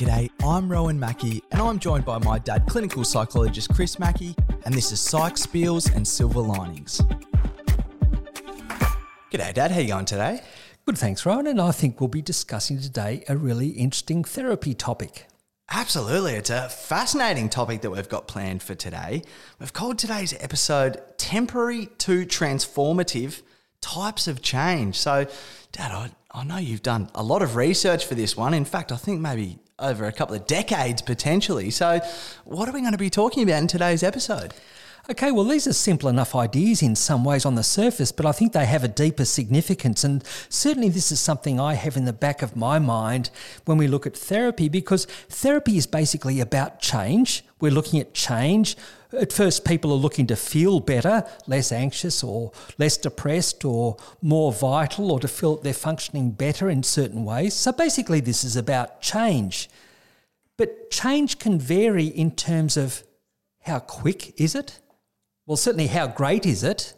G'day, I'm Rowan Mackey, and I'm joined by my dad, clinical psychologist Chris Mackey, and this is Psych Spiels and Silver Linings. G'day, Dad. How you going today? Good, thanks, Rowan. And I think we'll be discussing today a really interesting therapy topic. Absolutely. It's a fascinating topic that we've got planned for today. We've called today's episode Temporary to Transformative Types of Change. So, Dad, I, I know you've done a lot of research for this one. In fact, I think maybe over a couple of decades potentially. So, what are we going to be talking about in today's episode? Okay, well, these are simple enough ideas in some ways on the surface, but I think they have a deeper significance. And certainly, this is something I have in the back of my mind when we look at therapy, because therapy is basically about change. We're looking at change. At first, people are looking to feel better, less anxious, or less depressed, or more vital, or to feel they're functioning better in certain ways. So, basically, this is about change. But change can vary in terms of how quick is it? Well, certainly, how great is it?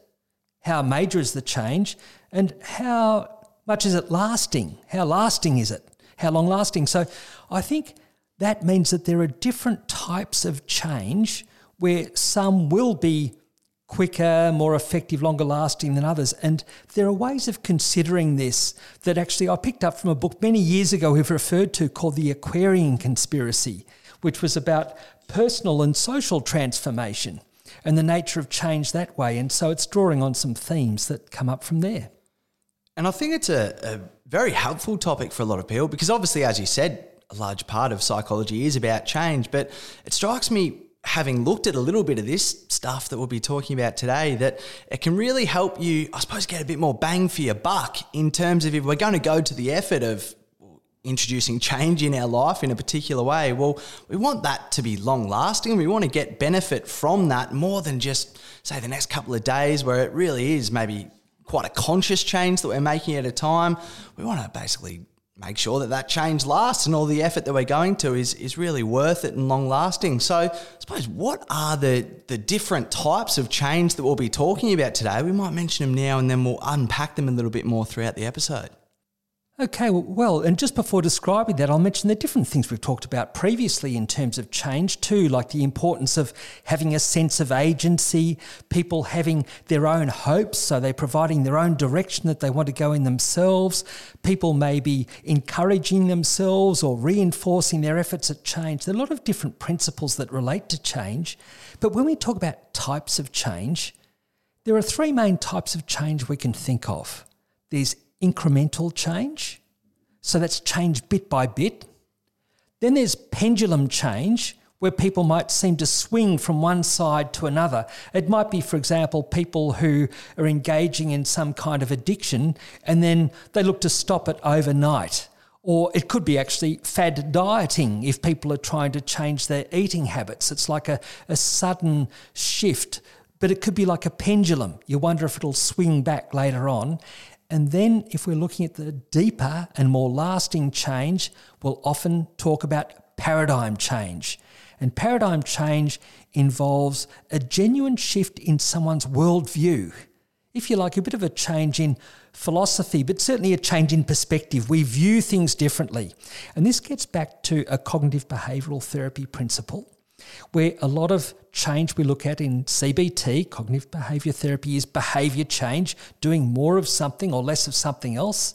How major is the change? And how much is it lasting? How lasting is it? How long lasting? So, I think that means that there are different types of change where some will be quicker, more effective, longer lasting than others. And there are ways of considering this that actually I picked up from a book many years ago we've referred to called The Aquarian Conspiracy, which was about personal and social transformation and the nature of change that way. And so it's drawing on some themes that come up from there. And I think it's a, a very helpful topic for a lot of people because obviously, as you said, a large part of psychology is about change. But it strikes me having looked at a little bit of this stuff that we'll be talking about today, that it can really help you, I suppose, get a bit more bang for your buck in terms of if we're going to go to the effort of introducing change in our life in a particular way, well, we want that to be long lasting. We want to get benefit from that more than just, say, the next couple of days where it really is maybe quite a conscious change that we're making at a time. We want to basically make sure that that change lasts and all the effort that we're going to is, is really worth it and long lasting. So, I suppose, what are the, the different types of change that we'll be talking about today? We might mention them now and then we'll unpack them a little bit more throughout the episode. Okay, well, and just before describing that, I'll mention the different things we've talked about previously in terms of change too, like the importance of having a sense of agency, people having their own hopes, so they're providing their own direction that they want to go in themselves. People may be encouraging themselves or reinforcing their efforts at change. There are a lot of different principles that relate to change. But when we talk about types of change, there are three main types of change we can think of. There's incremental change. So that's change bit by bit. Then there's pendulum change, where people might seem to swing from one side to another. It might be, for example, people who are engaging in some kind of addiction and then they look to stop it overnight. Or it could be actually fad dieting if people are trying to change their eating habits. It's like a, a sudden shift, but it could be like a pendulum. You wonder if it'll swing back later on. And then, if we're looking at the deeper and more lasting change, we'll often talk about paradigm change. And paradigm change involves a genuine shift in someone's worldview. If you like, a bit of a change in philosophy, but certainly a change in perspective. We view things differently. And this gets back to a cognitive behavioral therapy principle where a lot of change we look at in CBT, cognitive behavior therapy, is behavior change, doing more of something or less of something else.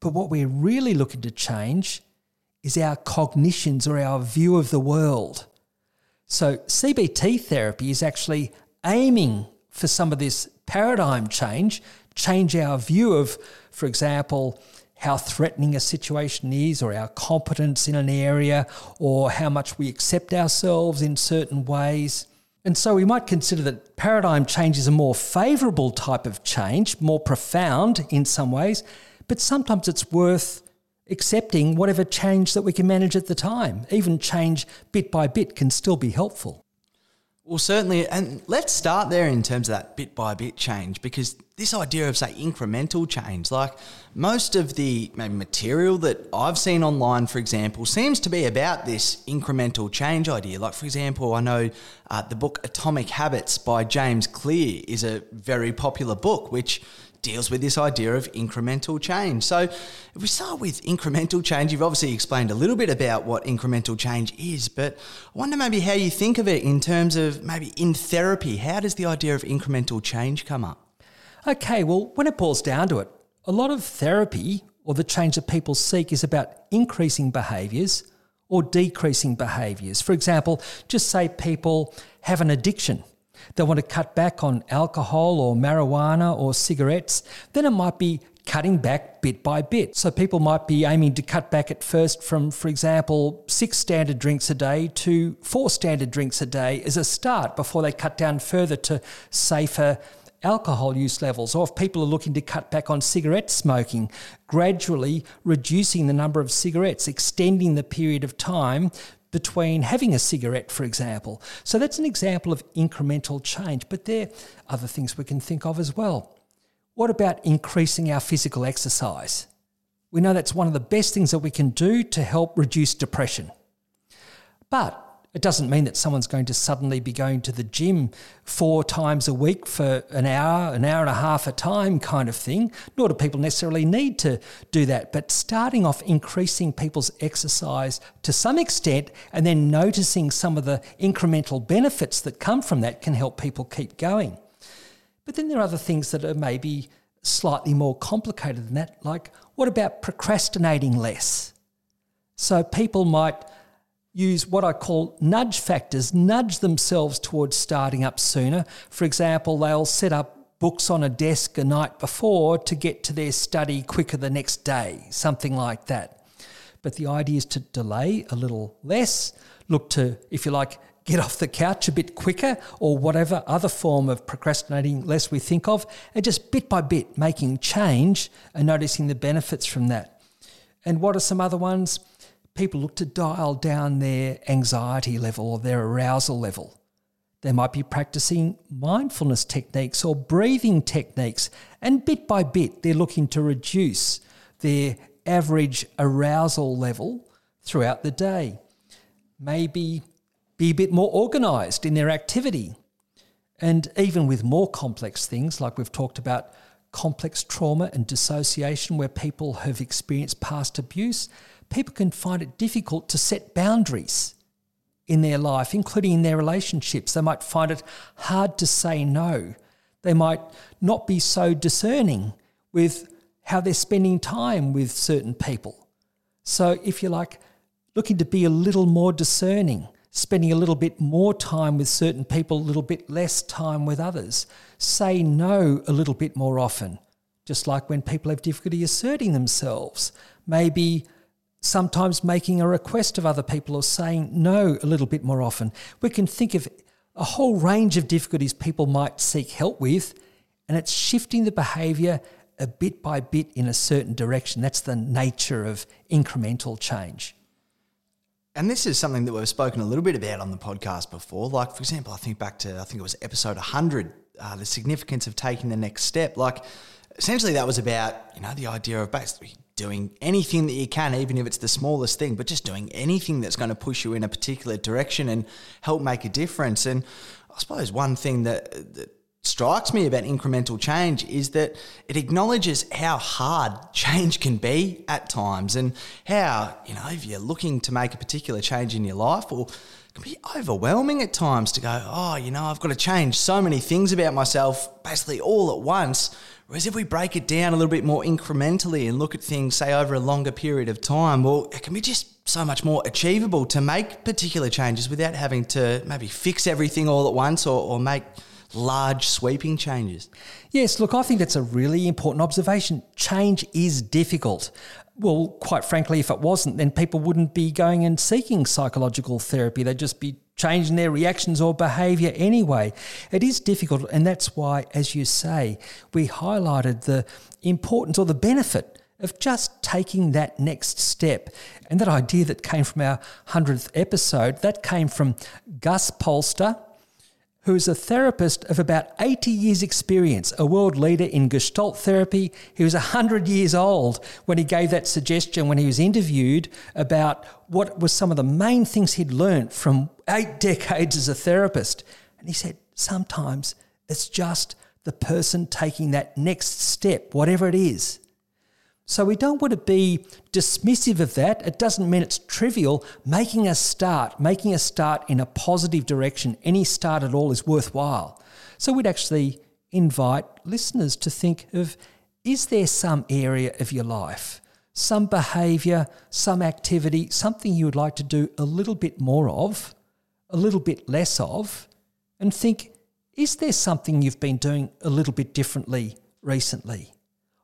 But what we're really looking to change is our cognitions or our view of the world. So, CBT therapy is actually aiming for some of this paradigm change, change our view of, for example, how threatening a situation is, or our competence in an area, or how much we accept ourselves in certain ways. And so we might consider that paradigm change is a more favourable type of change, more profound in some ways, but sometimes it's worth accepting whatever change that we can manage at the time. Even change bit by bit can still be helpful. Well, certainly. And let's start there in terms of that bit by bit change because this idea of, say, incremental change, like most of the material that I've seen online, for example, seems to be about this incremental change idea. Like, for example, I know uh, the book Atomic Habits by James Clear is a very popular book, which deals with this idea of incremental change. So, if we start with incremental change, you've obviously explained a little bit about what incremental change is, but I wonder maybe how you think of it in terms of maybe in therapy. How does the idea of incremental change come up? Okay, well, when it boils down to it, a lot of therapy or the change that people seek is about increasing behaviours or decreasing behaviours. For example, just say people have an addiction. They want to cut back on alcohol or marijuana or cigarettes, then it might be cutting back bit by bit. So people might be aiming to cut back at first from, for example, six standard drinks a day to four standard drinks a day as a start before they cut down further to safer alcohol use levels, or if people are looking to cut back on cigarette smoking, gradually reducing the number of cigarettes, extending the period of time between having a cigarette, for example. So that's an example of incremental change, but there are other things we can think of as well. What about increasing our physical exercise? We know that's one of the best things that we can do to help reduce depression. But it doesn't mean that someone's going to suddenly be going to the gym four times a week for an hour, an hour and a half a time kind of thing, nor do people necessarily need to do that. But starting off increasing people's exercise to some extent and then noticing some of the incremental benefits that come from that can help people keep going. But then there are other things that are maybe slightly more complicated than that, like what about procrastinating less? So people might use what I call nudge factors, nudge themselves towards starting up sooner. For example, they'll set up books on a desk a night before to get to their study quicker the next day, something like that. But the idea is to delay a little less, look to, if you like, get off the couch a bit quicker, or whatever other form of procrastinating less we think of, and just bit by bit making change and noticing the benefits from that. And what are some other ones? People look to dial down their anxiety level or their arousal level. They might be practicing mindfulness techniques or breathing techniques, and bit by bit, they're looking to reduce their average arousal level throughout the day. Maybe be a bit more organized in their activity. And even with more complex things, like we've talked about complex trauma and dissociation, where people have experienced past abuse, people can find it difficult to set boundaries in their life, including in their relationships. They might find it hard to say no. They might not be so discerning with how they're spending time with certain people. So, if you're like, looking to be a little more discerning, spending a little bit more time with certain people, a little bit less time with others, say no a little bit more often, just like when people have difficulty asserting themselves. Maybe sometimes making a request of other people or saying no a little bit more often. We can think of a whole range of difficulties people might seek help with, and it's shifting the behaviour a bit by bit in a certain direction. That's the nature of incremental change. And this is something that we've spoken a little bit about on the podcast before. Like, for example, I think back to, I think it was episode 100, uh, the significance of taking the next step. Like, essentially, that was about, you know, the idea of basically doing anything that you can, even if it's the smallest thing, but just doing anything that's going to push you in a particular direction and help make a difference. And I suppose one thing that, that strikes me about incremental change is that it acknowledges how hard change can be at times and how, you know, if you're looking to make a particular change in your life or can be overwhelming at times to go, oh, you know, I've got to change so many things about myself basically all at once Whereas if we break it down a little bit more incrementally and look at things, say, over a longer period of time, well, it can be just so much more achievable to make particular changes without having to maybe fix everything all at once or, or make large sweeping changes. Yes, look, I think that's a really important observation. Change is difficult. Well, quite frankly, if it wasn't, then people wouldn't be going and seeking psychological therapy. They'd just be changing their reactions or behavior anyway. It is difficult, and that's why, as you say, we highlighted the importance or the benefit of just taking that next step. And that idea that came from our 100th episode, that came from Gus Polster, who is a therapist of about 80 years' experience, a world leader in Gestalt therapy. He was 100 years old when he gave that suggestion when he was interviewed about what was some of the main things he'd learned from eight decades as a therapist. And he said, sometimes it's just the person taking that next step, whatever it is. So we don't want to be dismissive of that. It doesn't mean it's trivial. Making a start, making a start in a positive direction, any start at all is worthwhile. So we'd actually invite listeners to think of is there some area of your life, some behavior, some activity, something you would like to do a little bit more of, a little bit less of, and think is there something you've been doing a little bit differently recently?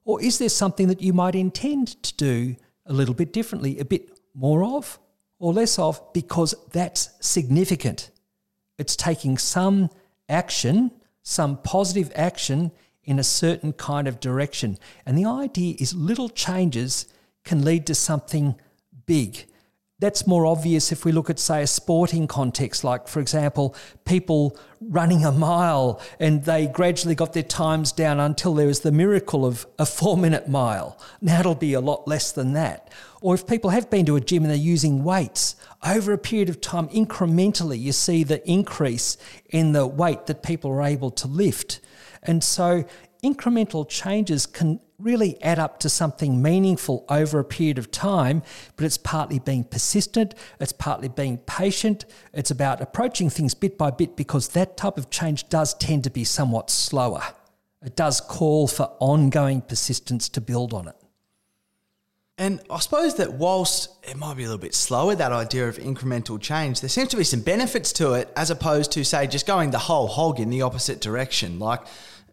Or is there something that you might intend to do a little bit differently, a bit more of or less of, because that's significant? It's taking some action, some positive action in a certain kind of direction. And the idea is little changes can lead to something big. That's more obvious if we look at, say, a sporting context, like, for example, people running a mile and they gradually got their times down until there was the miracle of a four minute mile. Now it'll be a lot less than that. Or if people have been to a gym and they're using weights, over a period of time, incrementally, you see the increase in the weight that people are able to lift. And so incremental changes can really add up to something meaningful over a period of time, but it's partly being persistent, it's partly being patient, it's about approaching things bit by bit because that type of change does tend to be somewhat slower. It does call for ongoing persistence to build on it. And I suppose that whilst it might be a little bit slower, that idea of incremental change, there seems to be some benefits to it as opposed to, say, just going the whole hog in the opposite direction. Like,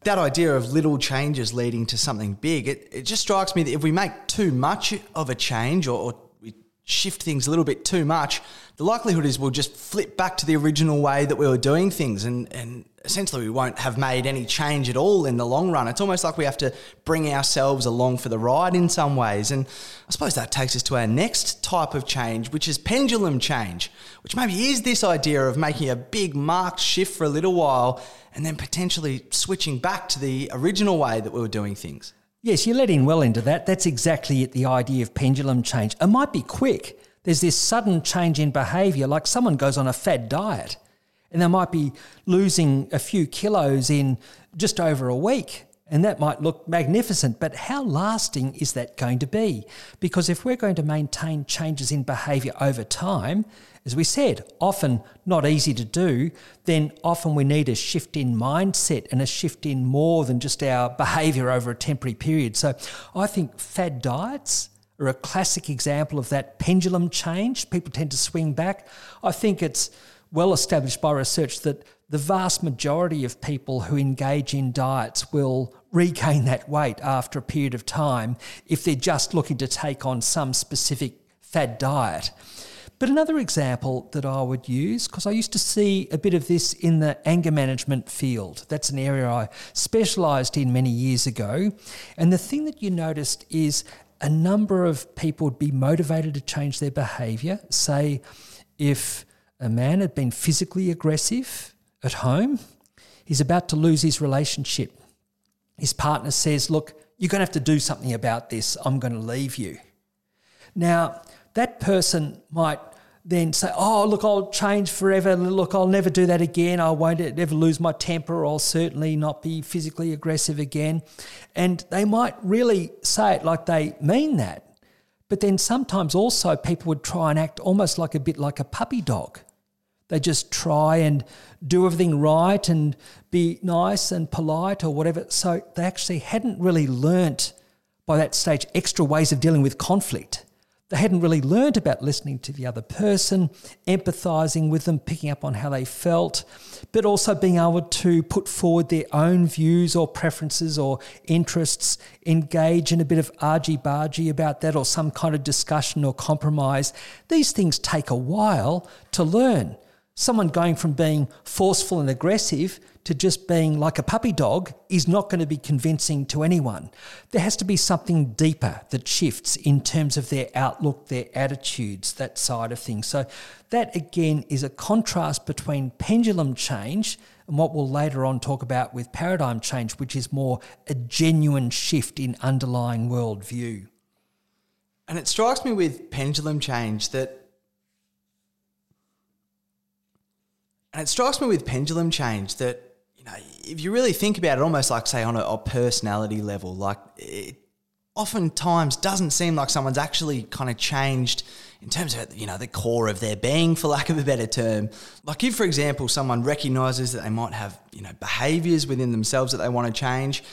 that idea of little changes leading to something big, it, it just strikes me that if we make too much of a change or, or we shift things a little bit too much, the likelihood is we'll just flip back to the original way that we were doing things and, and essentially we won't have made any change at all in the long run. It's almost like we have to bring ourselves along for the ride in some ways. And I suppose that takes us to our next type of change, which is pendulum change, which maybe is this idea of making a big marked shift for a little while and then potentially switching back to the original way that we were doing things. Yes, you're letting well into that. That's exactly it, the idea of pendulum change. It might be quick there's this sudden change in behavior, like someone goes on a fad diet and they might be losing a few kilos in just over a week. And that might look magnificent, but how lasting is that going to be? Because if we're going to maintain changes in behavior over time, as we said, often not easy to do, then often we need a shift in mindset and a shift in more than just our behavior over a temporary period. So I think fad diets are a classic example of that pendulum change. People tend to swing back. I think it's well established by research that the vast majority of people who engage in diets will regain that weight after a period of time if they're just looking to take on some specific fad diet. But another example that I would use, because I used to see a bit of this in the anger management field. That's an area I specialised in many years ago. And the thing that you noticed is a number of people would be motivated to change their behavior. Say, if a man had been physically aggressive at home, he's about to lose his relationship. His partner says, Look, you're going to have to do something about this. I'm going to leave you. Now, that person might then say, oh, look, I'll change forever. Look, I'll never do that again. I won't ever lose my temper. I'll certainly not be physically aggressive again. And they might really say it like they mean that. But then sometimes also people would try and act almost like a bit like a puppy dog. They just try and do everything right and be nice and polite or whatever. So they actually hadn't really learnt by that stage extra ways of dealing with conflict. They hadn't really learnt about listening to the other person, empathizing with them, picking up on how they felt, but also being able to put forward their own views or preferences or interests, engage in a bit of argy bargy about that or some kind of discussion or compromise. These things take a while to learn. Someone going from being forceful and aggressive to just being like a puppy dog is not going to be convincing to anyone. There has to be something deeper that shifts in terms of their outlook, their attitudes, that side of things. So, that again is a contrast between pendulum change and what we'll later on talk about with paradigm change, which is more a genuine shift in underlying worldview. And it strikes me with pendulum change that and it strikes me with pendulum change that you know, if you really think about it, almost like say on a, a personality level, like it oftentimes doesn't seem like someone's actually kind of changed in terms of you know the core of their being for lack of a better term. Like if for example someone recognizes that they might have you know behaviors within themselves that they want to change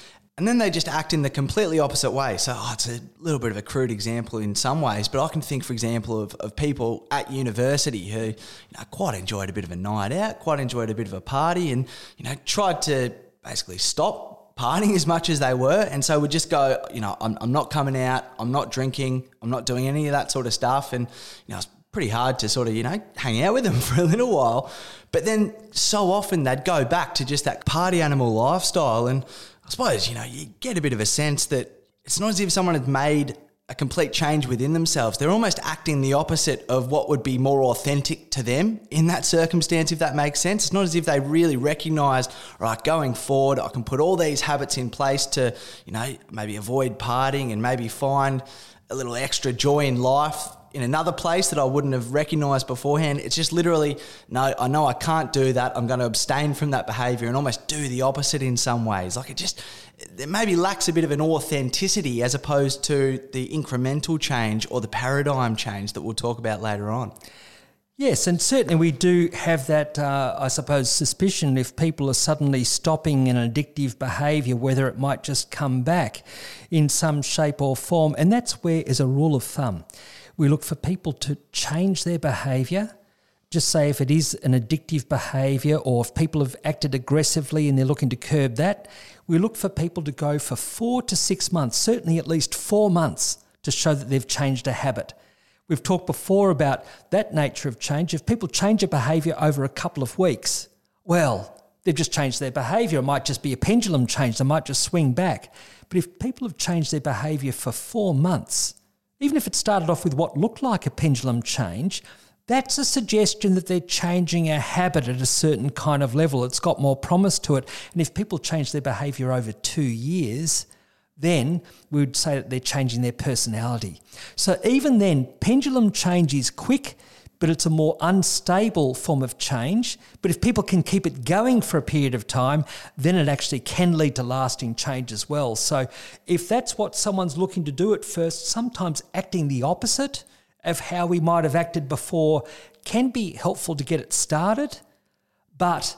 and then they just act in the completely opposite way. So oh, it's a little bit of a crude example in some ways, but I can think, for example, of, of people at university who you know, quite enjoyed a bit of a night out, quite enjoyed a bit of a party, and you know tried to basically stop partying as much as they were, and so would just go, you know, I'm, I'm not coming out, I'm not drinking, I'm not doing any of that sort of stuff, and you know. It's pretty hard to sort of, you know, hang out with them for a little while. But then so often they'd go back to just that party animal lifestyle. And suppose, you know, you get a bit of a sense that it's not as if someone had made a complete change within themselves. They're almost acting the opposite of what would be more authentic to them in that circumstance, if that makes sense. It's not as if they really recognized, right, going forward, I can put all these habits in place to, you know, maybe avoid partying and maybe find a little extra joy in life in another place that I wouldn't have recognized beforehand. It's just literally, no, I know I can't do that. I'm going to abstain from that behavior and almost do the opposite in some ways. Like it just, it maybe lacks a bit of an authenticity as opposed to the incremental change or the paradigm change that we'll talk about later on. Yes, and certainly we do have that, uh, I suppose, suspicion if people are suddenly stopping an addictive behaviour, whether it might just come back in some shape or form. And that's where, as a rule of thumb, we look for people to change their behaviour. Just say if it is an addictive behaviour or if people have acted aggressively and they're looking to curb that, we look for people to go for four to six months, certainly at least four months, to show that they've changed a habit. We've talked before about that nature of change. If people change a behaviour over a couple of weeks, well, they've just changed their behaviour. It might just be a pendulum change, they might just swing back. But if people have changed their behaviour for four months, even if it started off with what looked like a pendulum change, that's a suggestion that they're changing a habit at a certain kind of level. It's got more promise to it. And if people change their behavior over two years, then we would say that they're changing their personality. So even then, pendulum change is quick but it's a more unstable form of change. But if people can keep it going for a period of time, then it actually can lead to lasting change as well. So if that's what someone's looking to do at first, sometimes acting the opposite of how we might have acted before can be helpful to get it started. But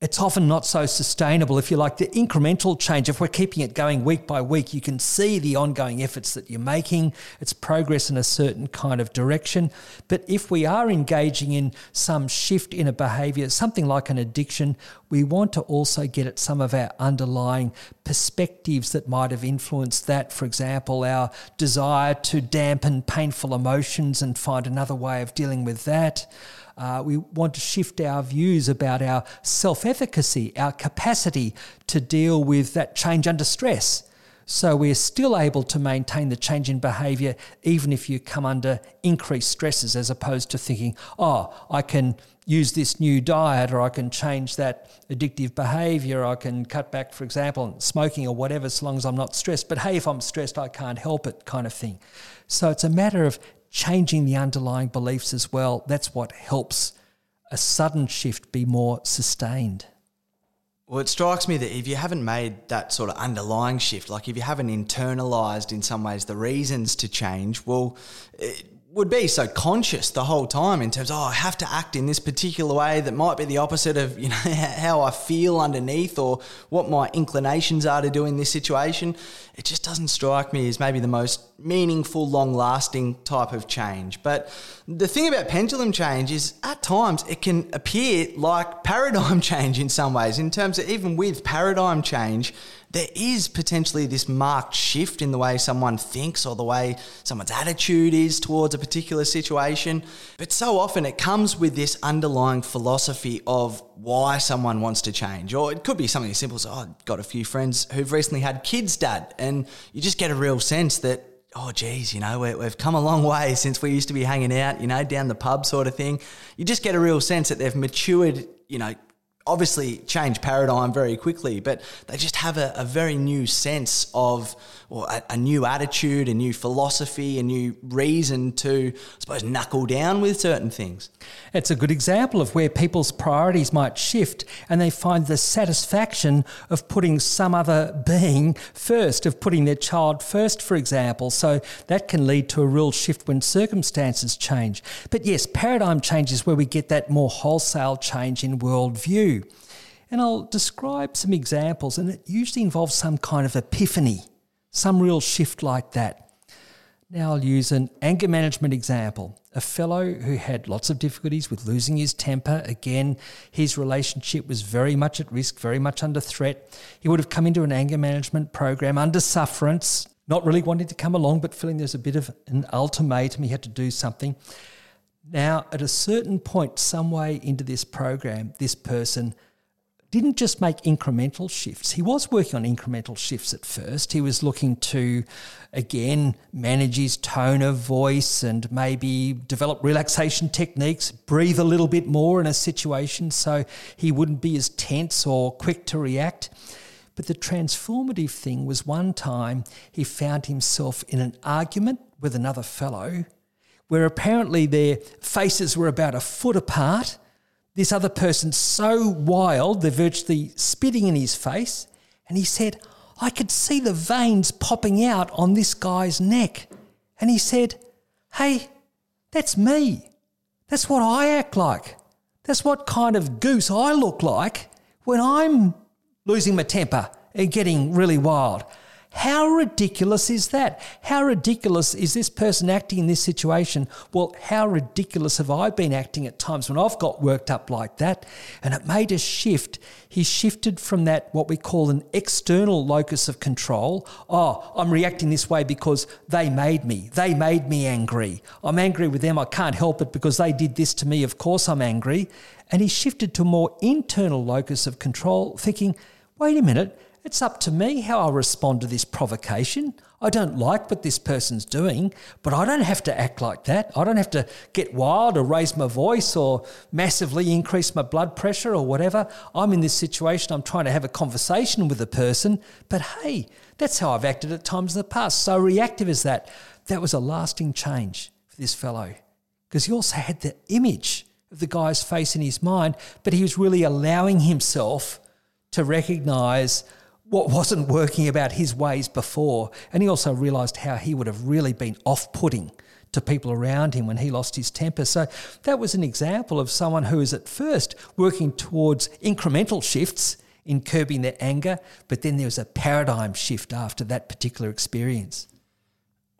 it's often not so sustainable. If you like the incremental change, if we're keeping it going week by week, you can see the ongoing efforts that you're making. It's progress in a certain kind of direction. But if we are engaging in some shift in a behavior, something like an addiction, we want to also get at some of our underlying perspectives that might have influenced that. For example, our desire to dampen painful emotions and find another way of dealing with that. Uh, we want to shift our views about our self efficacy, our capacity to deal with that change under stress. So we're still able to maintain the change in behavior even if you come under increased stresses, as opposed to thinking, oh, I can use this new diet or I can change that addictive behavior, I can cut back, for example, smoking or whatever, so long as I'm not stressed. But hey, if I'm stressed, I can't help it, kind of thing. So it's a matter of changing the underlying beliefs as well. That's what helps a sudden shift be more sustained. Well, it strikes me that if you haven't made that sort of underlying shift, like if you haven't internalized in some ways the reasons to change, well, it, would be so conscious the whole time in terms of, oh, I have to act in this particular way that might be the opposite of, you know, how I feel underneath or what my inclinations are to do in this situation. It just doesn't strike me as maybe the most meaningful, long lasting type of change. But the thing about pendulum change is at times it can appear like paradigm change in some ways, in terms of even with paradigm change, there is potentially this marked shift in the way someone thinks or the way someone's attitude is towards a particular situation. But so often it comes with this underlying philosophy of why someone wants to change. Or it could be something as simple as, oh, I've got a few friends who've recently had kids, dad. And you just get a real sense that oh geez, you know, we have come a long way since we used to be hanging out, you know, down the pub sort of thing. You just get a real sense that they've matured, you know, obviously change paradigm very quickly, but they just have a, a, very new sense of or a, a, new attitude, a new philosophy, a new reason to, I suppose, knuckle down with certain things. It's a good example of where people's priorities might shift and they find the satisfaction of putting some other being first, of putting their child first, for example. So that can lead to a real shift when circumstances change. But yes, paradigm change is where we get that more wholesale change in worldview. And I'll describe some examples, and it usually involves some kind of epiphany, some real shift like that. Now I'll use an anger management example. A fellow who had lots of difficulties with losing his temper. Again, his relationship was very much at risk, very much under threat. He would have come into an anger management program under sufferance, not really wanting to come along, but feeling there's a bit of an ultimatum. He had to do something. Now, at a certain point, some way into this program, this person didn't just make incremental shifts. He was working on incremental shifts at first. He was looking to, again, manage his tone of voice and maybe develop relaxation techniques, breathe a little bit more in a situation so he wouldn't be as tense or quick to react. But the transformative thing was one time he found himself in an argument with another fellow where apparently their faces were about a foot apart this other person so wild, they're virtually spitting in his face. And he said, I could see the veins popping out on this guy's neck. And he said, Hey, that's me. That's what I act like. That's what kind of goose I look like when I'm losing my temper and getting really wild. How ridiculous is that? How ridiculous is this person acting in this situation? Well, how ridiculous have I been acting at times when I've got worked up like that? And it made a shift. He shifted from that, what we call an external locus of control. Oh, I'm reacting this way because they made me. They made me angry. I'm angry with them. I can't help it because they did this to me. Of course, I'm angry. And he shifted to a more internal locus of control, thinking, wait a minute it's up to me how I respond to this provocation. I don't like what this person's doing, but I don't have to act like that. I don't have to get wild or raise my voice or massively increase my blood pressure or whatever. I'm in this situation, I'm trying to have a conversation with a person, but hey, that's how I've acted at times in the past. So reactive is that. That was a lasting change for this fellow because he also had the image of the guy's face in his mind, but he was really allowing himself to recognize what wasn't working about his ways before. And he also realised how he would have really been off putting to people around him when he lost his temper. So that was an example of someone who was at first working towards incremental shifts in curbing their anger, but then there was a paradigm shift after that particular experience.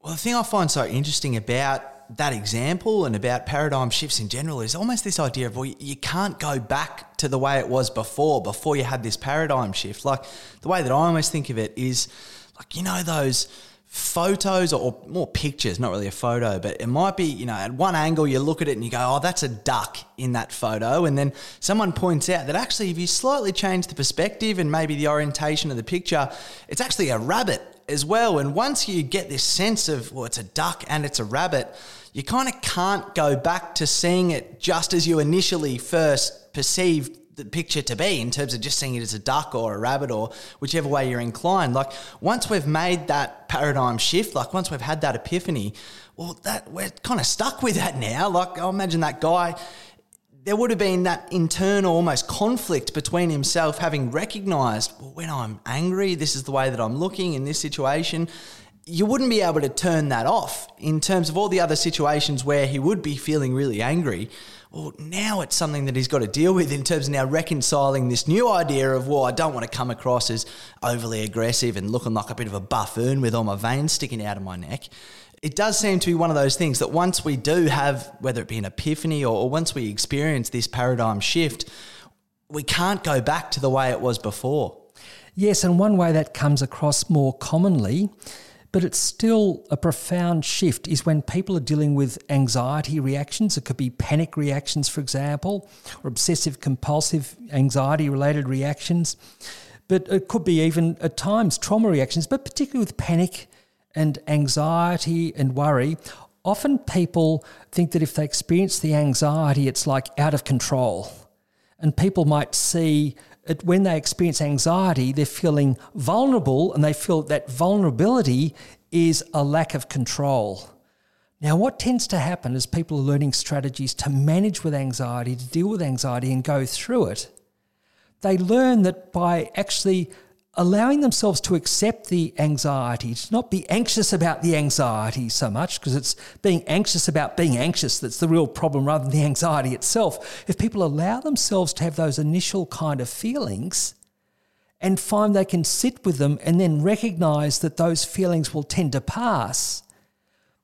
Well, the thing I find so interesting about that example and about paradigm shifts in general is almost this idea of well you can't go back to the way it was before before you had this paradigm shift. Like the way that i almost think of it is like you know those photos or more pictures not really a photo but it might be you know at one angle you look at it and you go oh that's a duck in that photo. And then someone points out that actually if you slightly change the perspective and maybe the orientation of the picture it's actually a rabbit as well and once you get this sense of well it's a duck and it's a rabbit you kind of can't go back to seeing it just as you initially first perceived the picture to be in terms of just seeing it as a duck or a rabbit or whichever way you're inclined. Like once we've made that paradigm shift, like once we've had that epiphany, well, that we're kind of stuck with that now. Like I imagine that guy. There would have been that internal almost conflict between himself having recognized, well, when I'm angry, this is the way that I'm looking in this situation you wouldn't be able to turn that off in terms of all the other situations where he would be feeling really angry. Well, now it's something that he's got to deal with in terms of now reconciling this new idea of, well, I don't want to come across as overly aggressive and looking like a bit of a buffoon with all my veins sticking out of my neck. It does seem to be one of those things that once we do have, whether it be an epiphany or, or once we experience this paradigm shift, we can't go back to the way it was before. Yes, and one way that comes across more commonly but it's still a profound shift is when people are dealing with anxiety reactions. It could be panic reactions, for example, or obsessive compulsive anxiety related reactions. But it could be even at times trauma reactions, but particularly with panic and anxiety and worry. Often people think that if they experience the anxiety, it's like out of control. And people might see that when they experience anxiety, they're feeling vulnerable and they feel that vulnerability is a lack of control. Now, what tends to happen is people are learning strategies to manage with anxiety, to deal with anxiety and go through it. They learn that by actually allowing themselves to accept the anxiety, to not be anxious about the anxiety so much, because it's being anxious about being anxious that's the real problem rather than the anxiety itself. If people allow themselves to have those initial kind of feelings and find they can sit with them and then recognize that those feelings will tend to pass,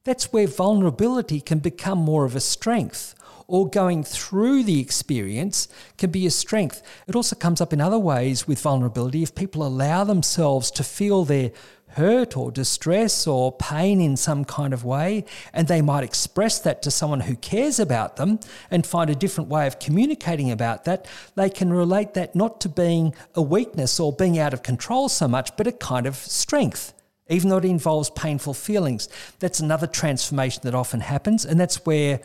that's where vulnerability can become more of a strength or going through the experience can be a strength. It also comes up in other ways with vulnerability. If people allow themselves to feel their hurt or distress or pain in some kind of way, and they might express that to someone who cares about them and find a different way of communicating about that, they can relate that not to being a weakness or being out of control so much, but a kind of strength. Even though it involves painful feelings. That's another transformation that often happens, and that's where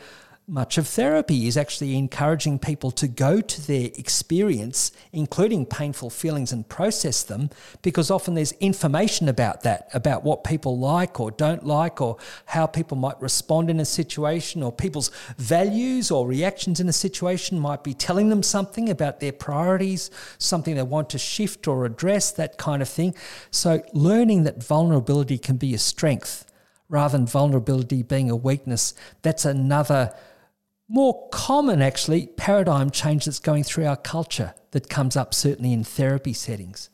much of therapy is actually encouraging people to go to their experience, including painful feelings, and process them because often there's information about that, about what people like or don't like, or how people might respond in a situation, or people's values or reactions in a situation might be telling them something about their priorities, something they want to shift or address, that kind of thing. So, learning that vulnerability can be a strength rather than vulnerability being a weakness, that's another more common, actually, paradigm change that's going through our culture that comes up certainly in therapy settings.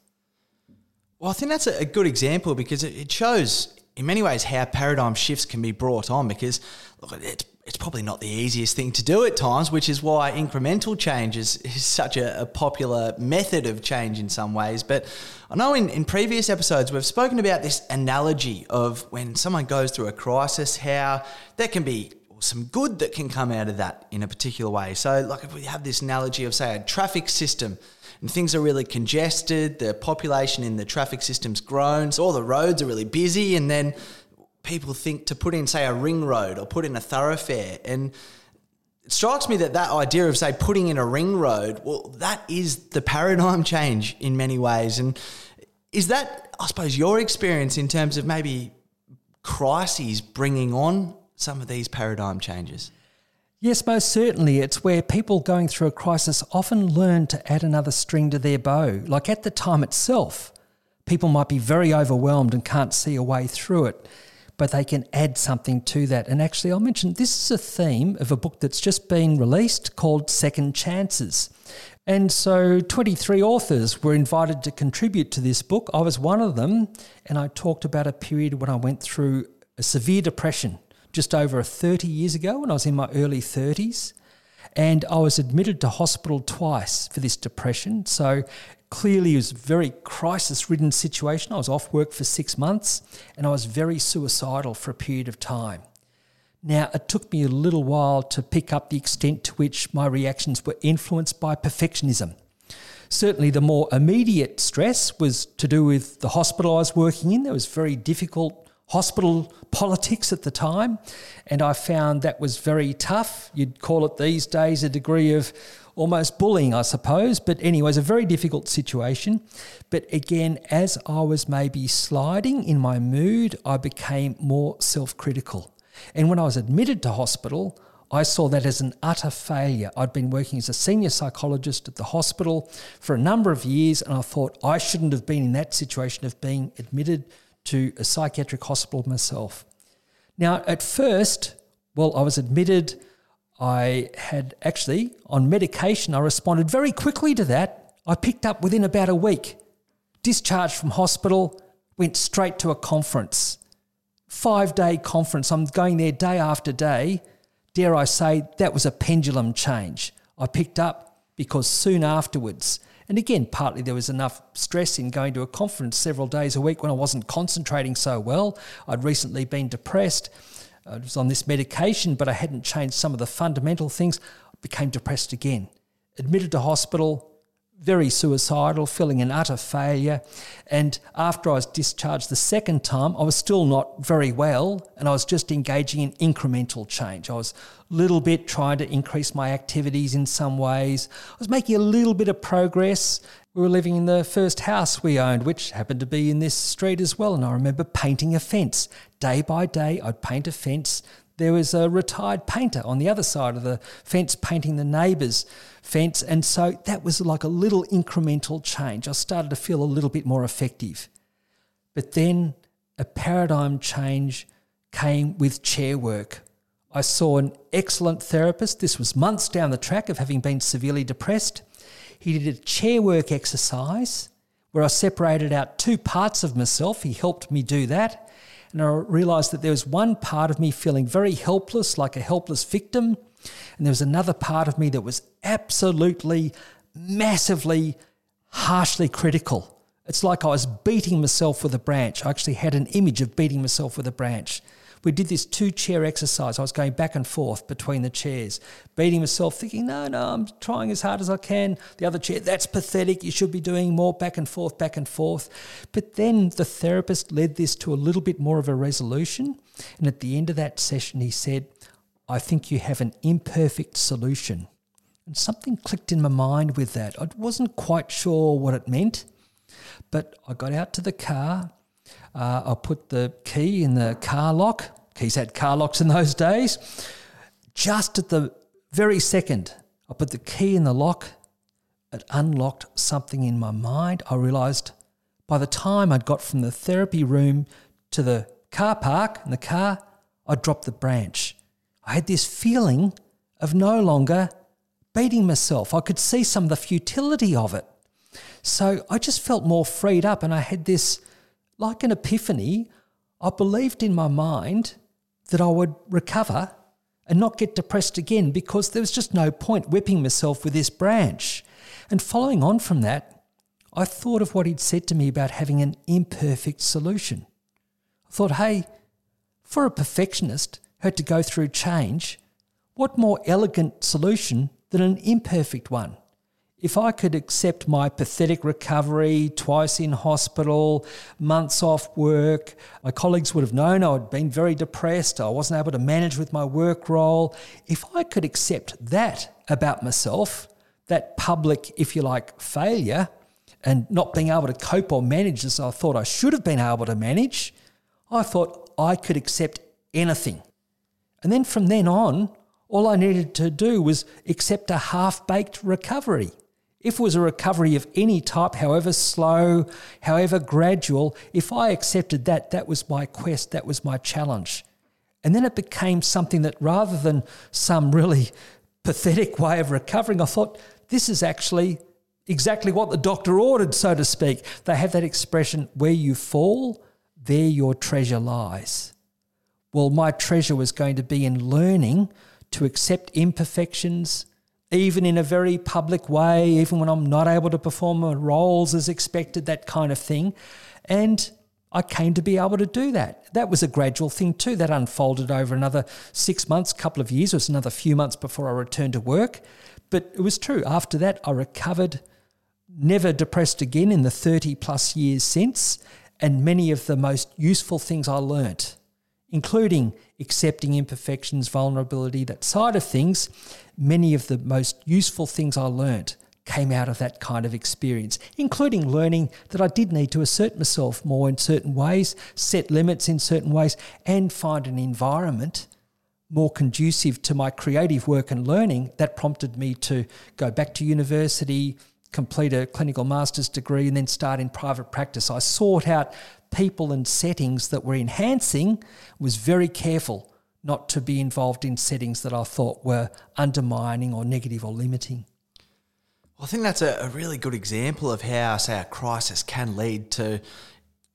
Well, I think that's a good example because it shows in many ways how paradigm shifts can be brought on because look, it's, it's probably not the easiest thing to do at times, which is why incremental change is, is such a, a, popular method of change in some ways. But I know in, in previous episodes we've spoken about this analogy of when someone goes through a crisis, how there can be some good that can come out of that in a particular way. So, like if we have this analogy of, say, a traffic system and things are really congested, the population in the traffic system's grown, so all the roads are really busy, and then people think to put in, say, a ring road or put in a thoroughfare. And it strikes me that that idea of, say, putting in a ring road, well, that is the paradigm change in many ways. And is that, I suppose, your experience in terms of maybe crises bringing on some of these paradigm changes? Yes, most certainly. It's where people going through a crisis often learn to add another string to their bow. Like at the time itself, people might be very overwhelmed and can't see a way through it, but they can add something to that. And actually, I'll mention this is a theme of a book that's just been released called Second Chances. And so 23 authors were invited to contribute to this book. I was one of them, and I talked about a period when I went through a severe depression just over 30 years ago when I was in my early 30s. And I was admitted to hospital twice for this depression. So clearly, it was a very crisis ridden situation. I was off work for six months and I was very suicidal for a period of time. Now, it took me a little while to pick up the extent to which my reactions were influenced by perfectionism. Certainly, the more immediate stress was to do with the hospital I was working in. There was very difficult hospital politics at the time, and I found that was very tough. You'd call it these days a degree of almost bullying, I suppose. But, anyways, a very difficult situation. But again, as I was maybe sliding in my mood, I became more self critical. And when I was admitted to hospital, I saw that as an utter failure. I'd been working as a senior psychologist at the hospital for a number of years, and I thought I shouldn't have been in that situation of being admitted to a psychiatric hospital myself. Now, at first, well, I was admitted. I had actually, on medication, I responded very quickly to that. I picked up within about a week. Discharged from hospital, went straight to a conference. Five day conference. I'm going there day after day. Dare I say, that was a pendulum change. I picked up because soon afterwards, and again, partly there was enough stress in going to a conference several days a week when I wasn't concentrating so well. I'd recently been depressed. I was on this medication, but I hadn't changed some of the fundamental things. I became depressed again. Admitted to hospital, very suicidal, feeling an utter failure. And after I was discharged the second time, I was still not very well, and I was just engaging in incremental change. I was a little bit trying to increase my activities in some ways. I was making a little bit of progress. we were living in the first house we owned, which happened to be in this street as well. And I remember painting a fence. Day by day, I'd paint a fence. There was a retired painter on the other side of the fence painting the neighbour's fence. And so that was like a little incremental change. I started to feel a little bit more effective. But then a paradigm change came with chair work. I saw an excellent therapist. This was months down the track of having been severely depressed. He did a chair work exercise where I separated out two parts of myself. He helped me do that. And I realized that there was one part of me feeling very helpless, like a helpless victim. And there was another part of me that was absolutely, massively, harshly critical. It's like I was beating myself with a branch. I actually had an image of beating myself with a branch we did this two chair exercise. I was going back and forth between the chairs, beating myself, thinking, no, no, I'm trying as hard as I can. The other chair, that's pathetic. You should be doing more back and forth, back and forth. But then the therapist led this to a little bit more of a resolution. And at the end of that session, he said, I think you have an imperfect solution. And something clicked in my mind with that. I wasn't quite sure what it meant, but I got out to the car uh, I'll put the key in the car lock. Keys had car locks in those days. Just at the very second, I put the key in the lock. It unlocked something in my mind. I realized by the time I'd got from the therapy room to the car park in the car, I dropped the branch. I had this feeling of no longer beating myself. I could see some of the futility of it. So I just felt more freed up and I had this like an epiphany, I believed in my mind that I would recover and not get depressed again because there was just no point whipping myself with this branch. And following on from that, I thought of what he'd said to me about having an imperfect solution. I thought, hey, for a perfectionist who had to go through change, what more elegant solution than an imperfect one? If I could accept my pathetic recovery, twice in hospital, months off work, my colleagues would have known I'd been very depressed, I wasn't able to manage with my work role. If I could accept that about myself, that public, if you like, failure, and not being able to cope or manage as I thought I should have been able to manage, I thought I could accept anything. And then from then on, all I needed to do was accept a half baked recovery. If it was a recovery of any type, however slow, however gradual, if I accepted that, that was my quest, that was my challenge. And then it became something that rather than some really pathetic way of recovering, I thought, this is actually exactly what the doctor ordered, so to speak. They have that expression where you fall, there your treasure lies. Well, my treasure was going to be in learning to accept imperfections, even in a very public way, even when I'm not able to perform roles as expected, that kind of thing. And I came to be able to do that. That was a gradual thing too. That unfolded over another six months, couple of years. It was another few months before I returned to work. But it was true. After that, I recovered, never depressed again in the 30 plus years since. And many of the most useful things I learnt, including accepting imperfections, vulnerability, that side of things, many of the most useful things I learnt came out of that kind of experience, including learning that I did need to assert myself more in certain ways, set limits in certain ways, and find an environment more conducive to my creative work and learning. That prompted me to go back to university, complete a clinical master's degree, and then start in private practice. I sought out people and settings that were enhancing, was very careful not to be involved in settings that I thought were undermining or negative or limiting. I think that's a, a really good example of how, say, a crisis can lead to,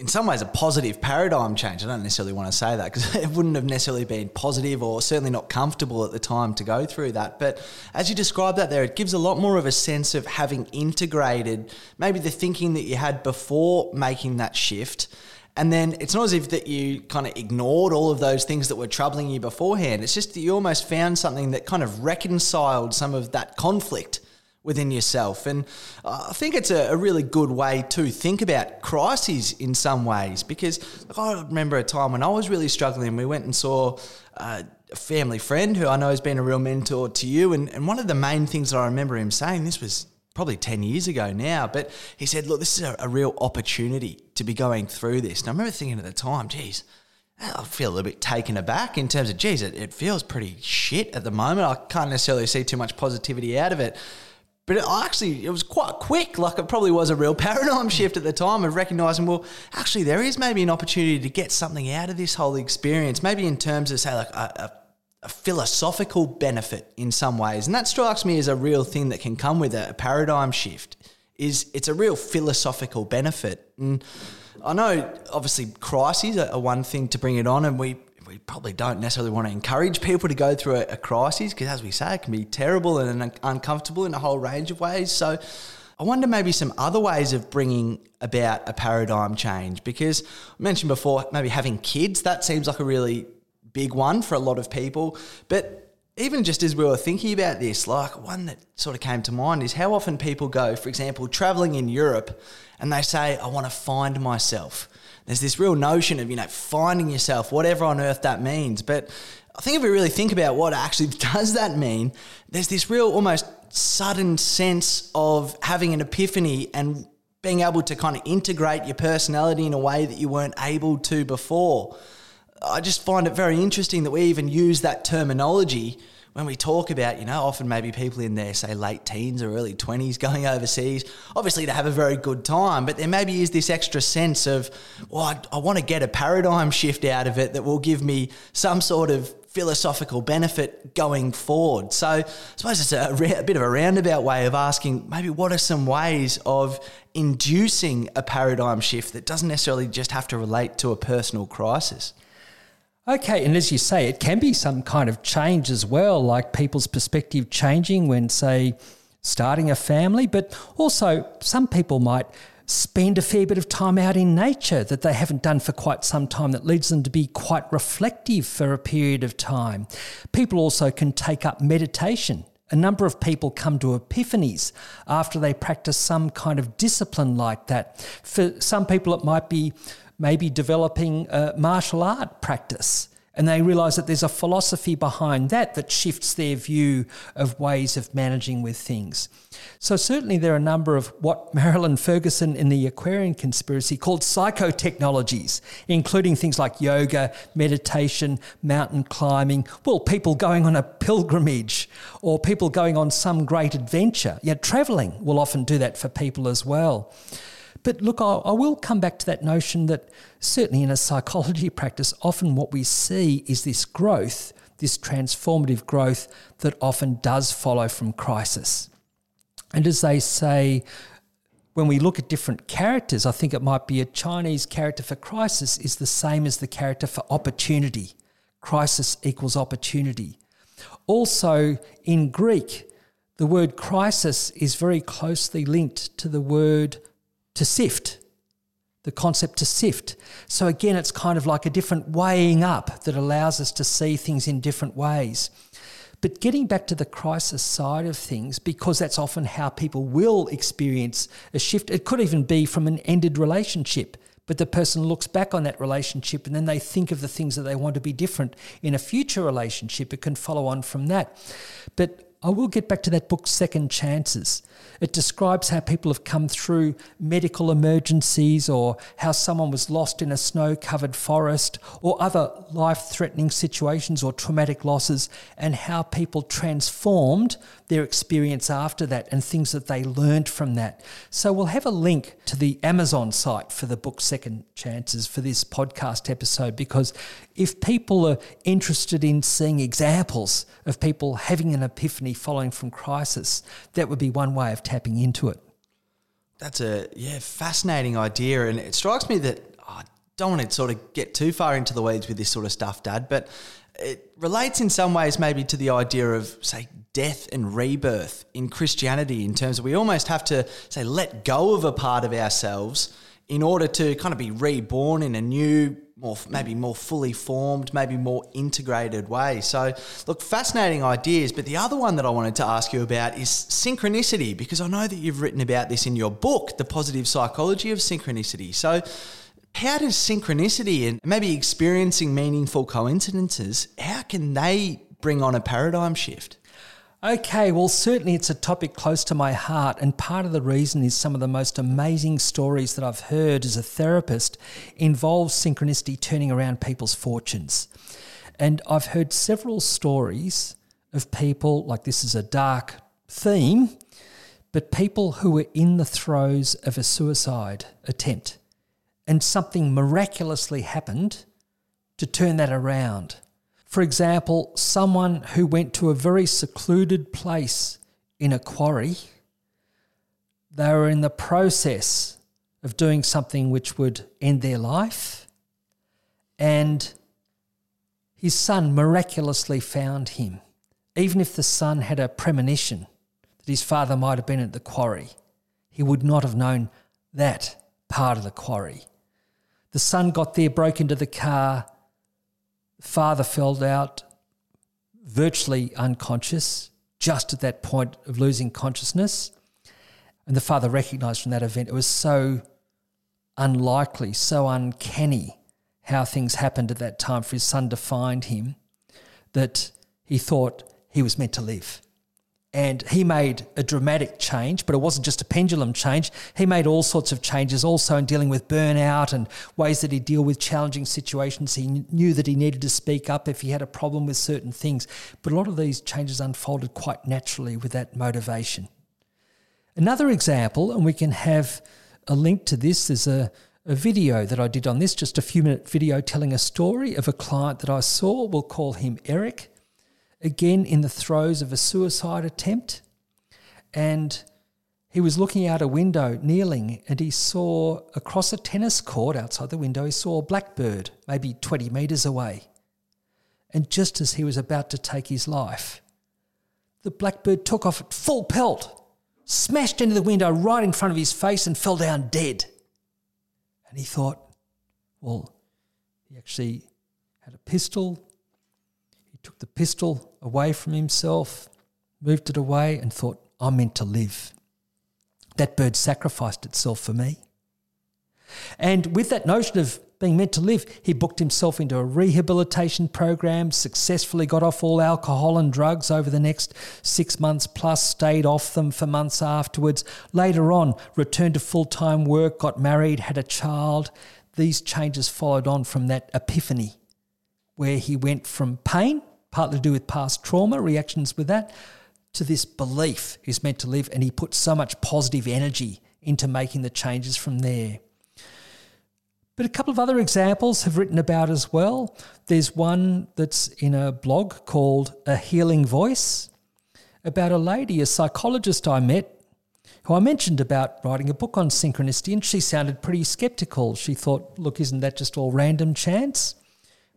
in some ways, a positive paradigm change. I don't necessarily want to say that because it wouldn't have necessarily been positive or certainly not comfortable at the time to go through that. But as you describe that there, it gives a lot more of a sense of having integrated maybe the thinking that you had before making that shift and then it's not as if that you kind of ignored all of those things that were troubling you beforehand. It's just that you almost found something that kind of reconciled some of that conflict within yourself. And uh, I think it's a, a, really good way to think about crises in some ways because I remember a time when I was really struggling. We went and saw uh, a family friend who I know has been a real mentor to you. And, and one of the main things that I remember him saying, this was probably 10 years ago now. But he said, look, this is a, a real opportunity to be going through this. And I remember thinking at the time, geez, I feel a little bit taken aback in terms of, geez, it, it feels pretty shit at the moment. I can't necessarily see too much positivity out of it. But it actually, it was quite quick. Like it probably was a real paradigm shift at the time of recognizing, well, actually, there is maybe an opportunity to get something out of this whole experience. Maybe in terms of, say, like a, a, a philosophical benefit in some ways. And that strikes me as a real thing that can come with a, a paradigm shift. Is it's a real philosophical benefit. And I know, obviously, crises are one thing to bring it on, and we we probably don't necessarily want to encourage people to go through a, a crisis because, as we say, it can be terrible and uncomfortable in a whole range of ways. So, I wonder maybe some other ways of bringing about a paradigm change because I mentioned before, maybe having kids, that seems like a really big one for a lot of people. But even just as we were thinking about this, like one that sort of came to mind is how often people go, for example, traveling in Europe and they say, I want to find myself there's this real notion of, you know, finding yourself, whatever on earth that means. But I think if we really think about what actually does that mean, there's this real almost sudden sense of having an epiphany and being able to kind of integrate your personality in a way that you weren't able to before. I just find it very interesting that we even use that terminology when we talk about, you know, often maybe people in their, say, late teens or early 20s going overseas, obviously to have a very good time, but there maybe is this extra sense of, well, I, I want to get a paradigm shift out of it that will give me some sort of philosophical benefit going forward. So I suppose it's a, a, bit of a roundabout way of asking maybe what are some ways of inducing a paradigm shift that doesn't necessarily just have to relate to a personal crisis? Okay, and as you say, it can be some kind of change as well, like people's perspective changing when, say, starting a family, but also some people might spend a fair bit of time out in nature that they haven't done for quite some time that leads them to be quite reflective for a period of time. People also can take up meditation. A number of people come to epiphanies after they practice some kind of discipline like that. For some people, it might be maybe developing a martial art practice. And they realize that there's a philosophy behind that that shifts their view of ways of managing with things. So, certainly, there are a number of what Marilyn Ferguson in the Aquarian conspiracy called psychotechnologies, including things like yoga, meditation, mountain climbing, well, people going on a pilgrimage or people going on some great adventure. Yet, traveling will often do that for people as well. But look, I, I will come back to that notion that certainly in a psychology practice, often what we see is this growth, this transformative growth that often does follow from crisis. And as they say, when we look at different characters, I think it might be a Chinese character for crisis is the same as the character for opportunity. Crisis equals opportunity. Also, in Greek, the word crisis is very closely linked to the word to sift, the concept to sift. So again, it's kind of like a different weighing up that allows us to see things in different ways. But getting back to the crisis side of things, because that's often how people will experience a shift, it could even be from an ended relationship. But the person looks back on that relationship and then they think of the things that they want to be different in a future relationship. It can follow on from that. But I will get back to that book, Second Chances. It describes how people have come through medical emergencies or how someone was lost in a snow covered forest or other life threatening situations or traumatic losses and how people transformed their experience after that and things that they learned from that. So we'll have a link to the Amazon site for the book Second Chances for this podcast episode because if people are interested in seeing examples of people having an epiphany following from crisis, that would be one way of tapping into it. That's a yeah fascinating idea, and it strikes me that oh, I don't want to sort of get too far into the weeds with this sort of stuff, Dad, but it relates in some ways maybe to the idea of say death and rebirth in Christianity in terms of we almost have to say let go of a part of ourselves in order to kind of be reborn in a new more maybe more fully formed, maybe more integrated way. So, look, fascinating ideas. But the other one that I wanted to ask you about is synchronicity, because I know that you've written about this in your book, The Positive Psychology of Synchronicity. So, how does synchronicity and maybe experiencing meaningful coincidences, how can they bring on a paradigm shift? Okay, well, certainly it's a topic close to my heart, and part of the reason is some of the most amazing stories that I've heard as a therapist involve synchronicity turning around people's fortunes. And I've heard several stories of people, like this is a dark theme, but people who were in the throes of a suicide attempt, and something miraculously happened to turn that around. For example, someone who went to a very secluded place in a quarry, they were in the process of doing something which would end their life, and his son miraculously found him. Even if the son had a premonition that his father might have been at the quarry, he would not have known that part of the quarry. The son got there, broke into the car, father fell out virtually unconscious just at that point of losing consciousness. And the father recognized from that event it was so unlikely, so uncanny how things happened at that time for his son to find him that he thought he was meant to live. And he made a dramatic change, but it wasn't just a pendulum change. He made all sorts of changes also in dealing with burnout and ways that he deal with challenging situations. He knew that he needed to speak up if he had a problem with certain things. But a lot of these changes unfolded quite naturally with that motivation. Another example, and we can have a link to this, there's a, a video that I did on this, just a few minute video telling a story of a client that I saw. We'll call him Eric again in the throes of a suicide attempt. And he was looking out a window, kneeling, and he saw across a tennis court outside the window, he saw a blackbird, maybe 20 metres away. And just as he was about to take his life, the blackbird took off at full pelt, smashed into the window right in front of his face, and fell down dead. And he thought, well, he actually had a pistol, took the pistol away from himself, moved it away, and thought, I'm meant to live. That bird sacrificed itself for me. And with that notion of being meant to live, he booked himself into a rehabilitation program, successfully got off all alcohol and drugs over the next six months plus, stayed off them for months afterwards. Later on, returned to full time work, got married, had a child. These changes followed on from that epiphany, where he went from pain partly to do with past trauma, reactions with that, to this belief he's meant to live. And he put so much positive energy into making the changes from there. But a couple of other examples have written about as well. There's one that's in a blog called A Healing Voice about a lady, a psychologist I met, who I mentioned about writing a book on synchronicity, and she sounded pretty skeptical. She thought, look, isn't that just all random chance?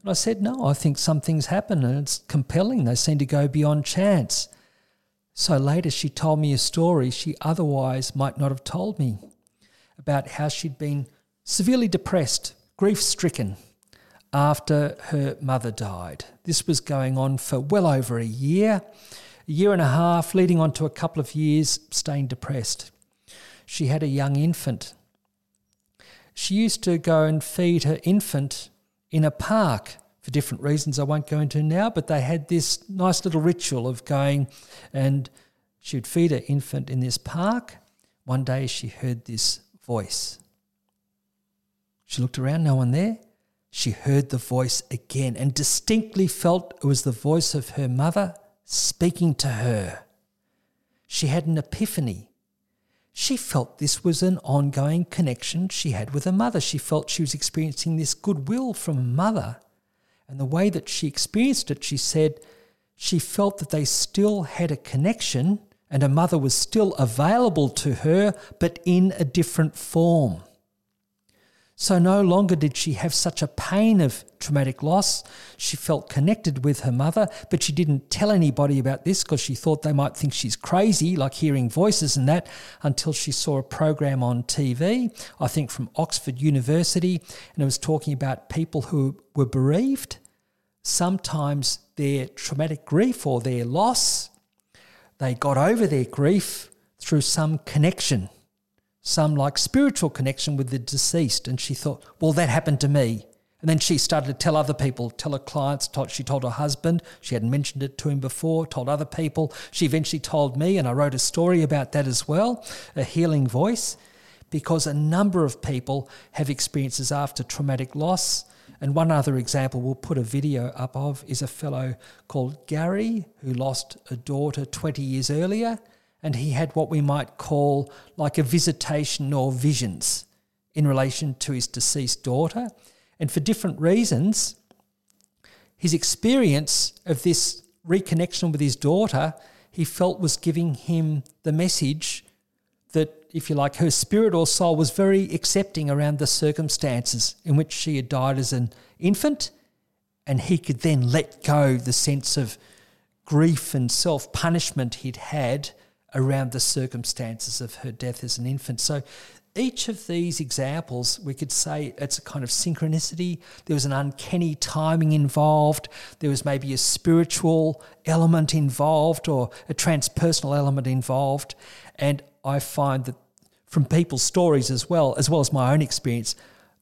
And I said, No, I think some things happen and it's compelling. They seem to go beyond chance. So later she told me a story she otherwise might not have told me about how she'd been severely depressed, grief stricken after her mother died. This was going on for well over a year, a year and a half, leading on to a couple of years, staying depressed. She had a young infant. She used to go and feed her infant in a park for different reasons I won't go into now, but they had this nice little ritual of going and she'd feed her infant in this park. One day she heard this voice. She looked around, no one there. She heard the voice again and distinctly felt it was the voice of her mother speaking to her. She had an epiphany. She felt this was an ongoing connection she had with her mother. She felt she was experiencing this goodwill from her mother. And the way that she experienced it, she said she felt that they still had a connection and her mother was still available to her, but in a different form. So no longer did she have such a pain of traumatic loss. She felt connected with her mother, but she didn't tell anybody about this because she thought they might think she's crazy, like hearing voices and that, until she saw a program on TV, I think from Oxford University, and it was talking about people who were bereaved. Sometimes their traumatic grief or their loss, they got over their grief through some connection some like spiritual connection with the deceased. And she thought, well, that happened to me. And then she started to tell other people, tell her clients, told, she told her husband, she hadn't mentioned it to him before, told other people. She eventually told me, and I wrote a story about that as well, a healing voice, because a number of people have experiences after traumatic loss. And one other example we'll put a video up of is a fellow called Gary who lost a daughter 20 years earlier, and he had what we might call like a visitation or visions in relation to his deceased daughter. And for different reasons, his experience of this reconnection with his daughter, he felt was giving him the message that, if you like, her spirit or soul was very accepting around the circumstances in which she had died as an infant. And he could then let go the sense of grief and self punishment he'd had around the circumstances of her death as an infant. So each of these examples, we could say it's a kind of synchronicity. There was an uncanny timing involved. There was maybe a spiritual element involved or a transpersonal element involved. And I find that from people's stories as well, as well as my own experience,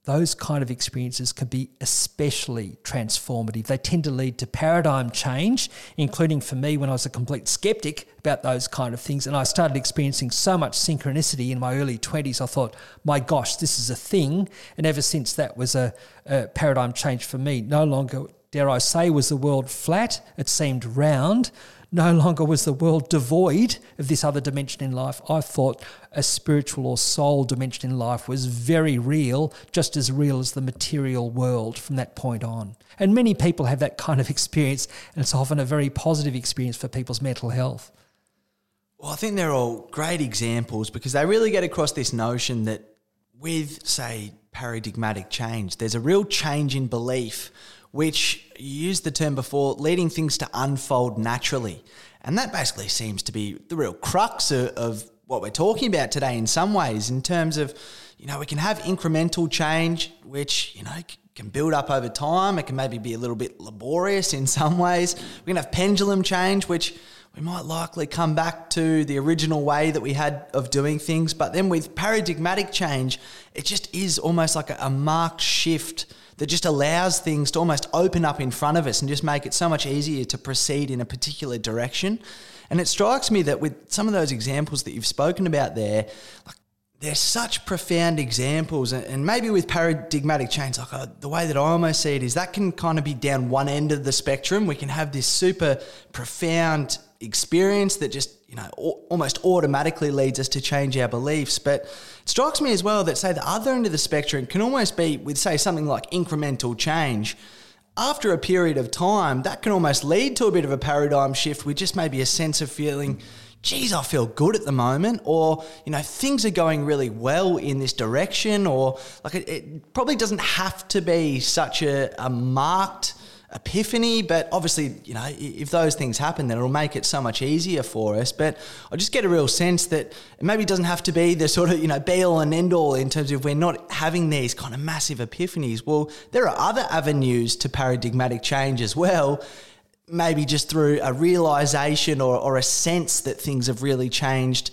those kind of experiences can be especially transformative. They tend to lead to paradigm change, including for me when I was a complete skeptic about those kind of things. And I started experiencing so much synchronicity in my early 20s. I thought, my gosh, this is a thing. And ever since that was a, a paradigm change for me. No longer, dare I say, was the world flat, it seemed round no longer was the world devoid of this other dimension in life. I thought a spiritual or soul dimension in life was very real, just as real as the material world from that point on. And many people have that kind of experience, and it's often a very positive experience for people's mental health. Well, I think they're all great examples because they really get across this notion that with, say, paradigmatic change, there's a real change in belief which you used the term before, leading things to unfold naturally. And that basically seems to be the real crux of, of what we're talking about today in some ways, in terms of, you know, we can have incremental change, which, you know, can build up over time. It can maybe be a little bit laborious in some ways. We can have pendulum change, which we might likely come back to the original way that we had of doing things. But then with paradigmatic change, it just is almost like a, a marked shift that just allows things to almost open up in front of us and just make it so much easier to proceed in a particular direction. And it strikes me that with some of those examples that you've spoken about there, like they're such profound examples, and maybe with paradigmatic change, like uh, the way that I almost see it is that can kind of be down one end of the spectrum. We can have this super profound experience that just you know almost automatically leads us to change our beliefs, but it strikes me as well that, say, the other end of the spectrum can almost be with, say, something like incremental change. After a period of time, that can almost lead to a bit of a paradigm shift with just maybe a sense of feeling, geez, I feel good at the moment, or, you know, things are going really well in this direction, or like it, it probably doesn't have to be such a, a marked epiphany. But obviously, you know, if those things happen, then it'll make it so much easier for us. But I just get a real sense that maybe it doesn't have to be the sort of, you know, be all and end all in terms of we're not having these kind of massive epiphanies. Well, there are other avenues to paradigmatic change as well. Maybe just through a realization or, or a sense that things have really changed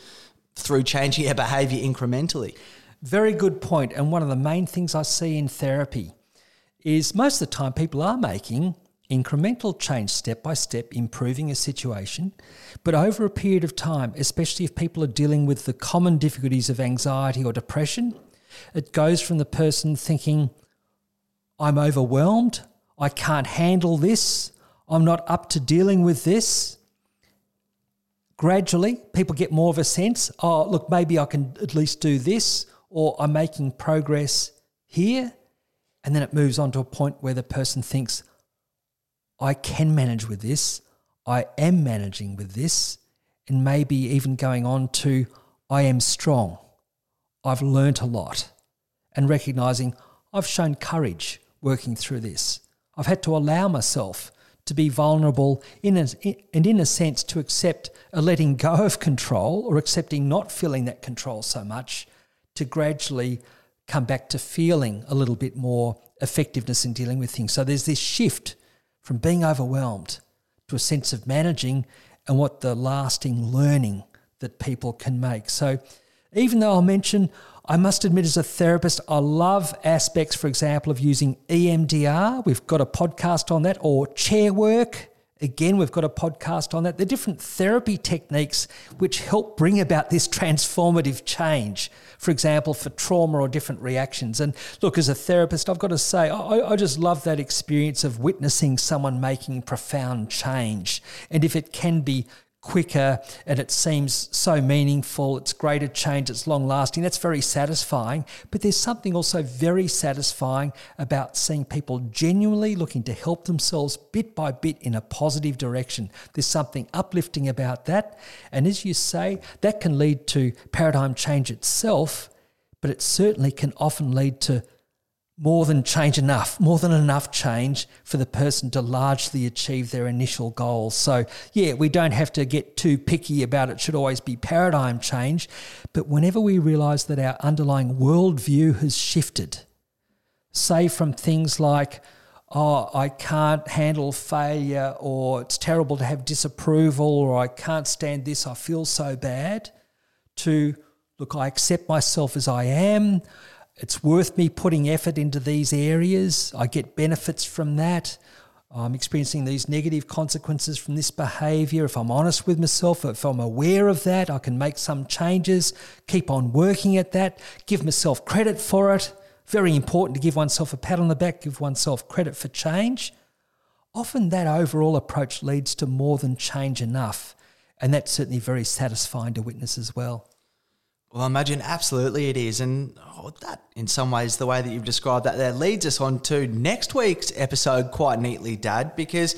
through changing our behavior incrementally. Very good point. And one of the main things I see in therapy is most of the time people are making incremental change step by step, improving a situation. But over a period of time, especially if people are dealing with the common difficulties of anxiety or depression, it goes from the person thinking, I'm overwhelmed, I can't handle this, I'm not up to dealing with this. Gradually, people get more of a sense oh, look, maybe I can at least do this, or I'm making progress here. And then it moves on to a point where the person thinks, I can manage with this, I am managing with this, and maybe even going on to, I am strong, I've learnt a lot, and recognizing I've shown courage working through this. I've had to allow myself to be vulnerable in a, and in a sense to accept a letting go of control or accepting not feeling that control so much to gradually come back to feeling a little bit more effectiveness in dealing with things. So there's this shift from being overwhelmed to a sense of managing and what the lasting learning that people can make. So Even though I'll mention, I must admit, as a therapist, I love aspects, for example, of using EMDR. We've got a podcast on that, or chair work. Again, we've got a podcast on that. The different therapy techniques which help bring about this transformative change, for example, for trauma or different reactions. And look, as a therapist, I've got to say, I, I just love that experience of witnessing someone making profound change. And if it can be quicker and it seems so meaningful. It's greater change, it's long lasting. That's very satisfying. But there's something also very satisfying about seeing people genuinely looking to help themselves bit by bit in a positive direction. There's something uplifting about that. And as you say, that can lead to paradigm change itself, but it certainly can often lead to more than change enough, more than enough change for the person to largely achieve their initial goals. So, yeah, we don't have to get too picky about it, should always be paradigm change. But whenever we realize that our underlying worldview has shifted, say from things like, oh, I can't handle failure, or it's terrible to have disapproval, or I can't stand this, I feel so bad, to look, I accept myself as I am it's worth me putting effort into these areas. I get benefits from that. I'm experiencing these negative consequences from this behavior. If I'm honest with myself, if I'm aware of that, I can make some changes, keep on working at that, give myself credit for it. Very important to give oneself a pat on the back, give oneself credit for change. Often that overall approach leads to more than change enough. And that's certainly very satisfying to witness as well. Well, I imagine absolutely it is. And oh, that, in some ways, the way that you've described that there leads us on to next week's episode quite neatly, Dad, because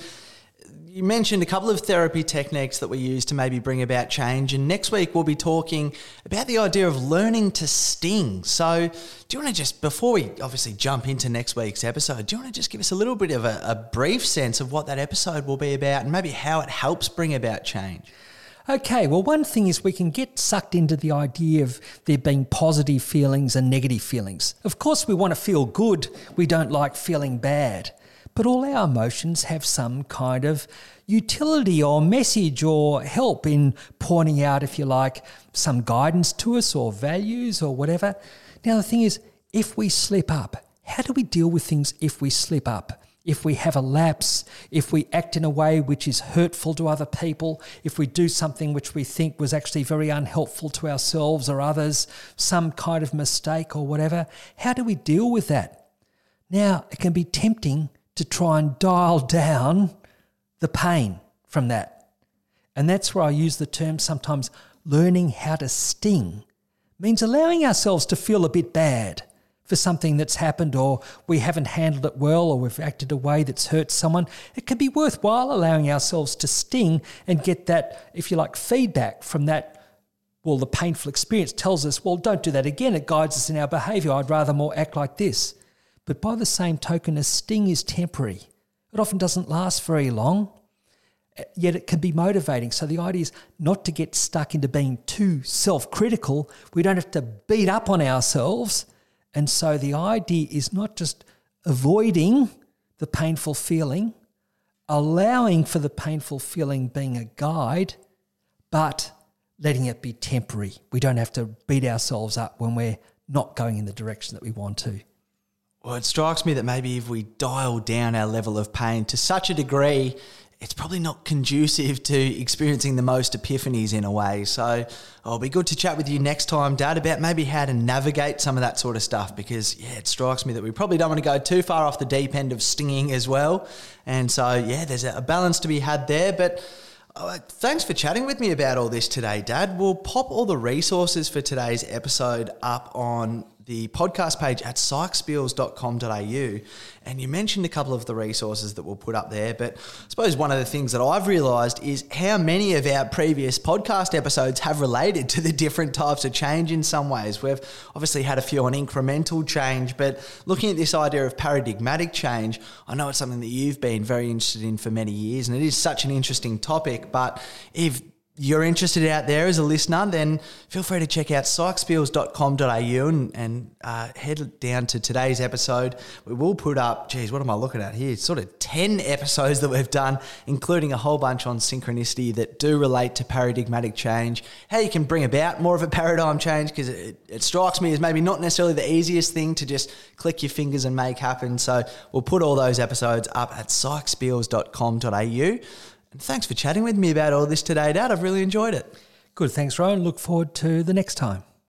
you mentioned a couple of therapy techniques that we use to maybe bring about change. And next week, we'll be talking about the idea of learning to sting. So, do you want to just, before we obviously jump into next week's episode, do you want to just give us a little bit of a, a brief sense of what that episode will be about and maybe how it helps bring about change? Okay, well, one thing is we can get sucked into the idea of there being positive feelings and negative feelings. Of course, we want to feel good, we don't like feeling bad. But all our emotions have some kind of utility or message or help in pointing out, if you like, some guidance to us or values or whatever. Now, the thing is, if we slip up, how do we deal with things if we slip up? If we have a lapse, if we act in a way which is hurtful to other people, if we do something which we think was actually very unhelpful to ourselves or others, some kind of mistake or whatever, how do we deal with that? Now, it can be tempting to try and dial down the pain from that. And that's where I use the term sometimes learning how to sting means allowing ourselves to feel a bit bad for something that's happened or we haven't handled it well or we've acted a way that's hurt someone, it can be worthwhile allowing ourselves to sting and get that, if you like, feedback from that. Well, the painful experience tells us, well, don't do that again. It guides us in our behavior. I'd rather more act like this. But by the same token, a sting is temporary. It often doesn't last very long, yet it can be motivating. So the idea is not to get stuck into being too self critical. We don't have to beat up on ourselves and so the idea is not just avoiding the painful feeling, allowing for the painful feeling being a guide, but letting it be temporary. We don't have to beat ourselves up when we're not going in the direction that we want to. Well, it strikes me that maybe if we dial down our level of pain to such a degree it's probably not conducive to experiencing the most epiphanies in a way. So it'll be good to chat with you next time, Dad, about maybe how to navigate some of that sort of stuff because, yeah, it strikes me that we probably don't want to go too far off the deep end of stinging as well. And so, yeah, there's a balance to be had there. But uh, thanks for chatting with me about all this today, Dad. We'll pop all the resources for today's episode up on the podcast page at psychskills.com.au. And you mentioned a couple of the resources that we'll put up there. But I suppose one of the things that I've realised is how many of our previous podcast episodes have related to the different types of change in some ways. We've obviously had a few on incremental change, but looking at this idea of paradigmatic change, I know it's something that you've been very interested in for many years, and it is such an interesting topic. But if you're interested out there as a listener, then feel free to check out psychskills.com.au and, and uh, head down to today's episode. We will put up, geez, what am I looking at here? Sort of 10 episodes that we've done, including a whole bunch on synchronicity that do relate to paradigmatic change, how you can bring about more of a paradigm change, because it, it strikes me as maybe not necessarily the easiest thing to just click your fingers and make happen. So we'll put all those episodes up at psychskills.com.au. And thanks for chatting with me about all this today, Dad. I've really enjoyed it. Good. Thanks, Rowan. Look forward to the next time.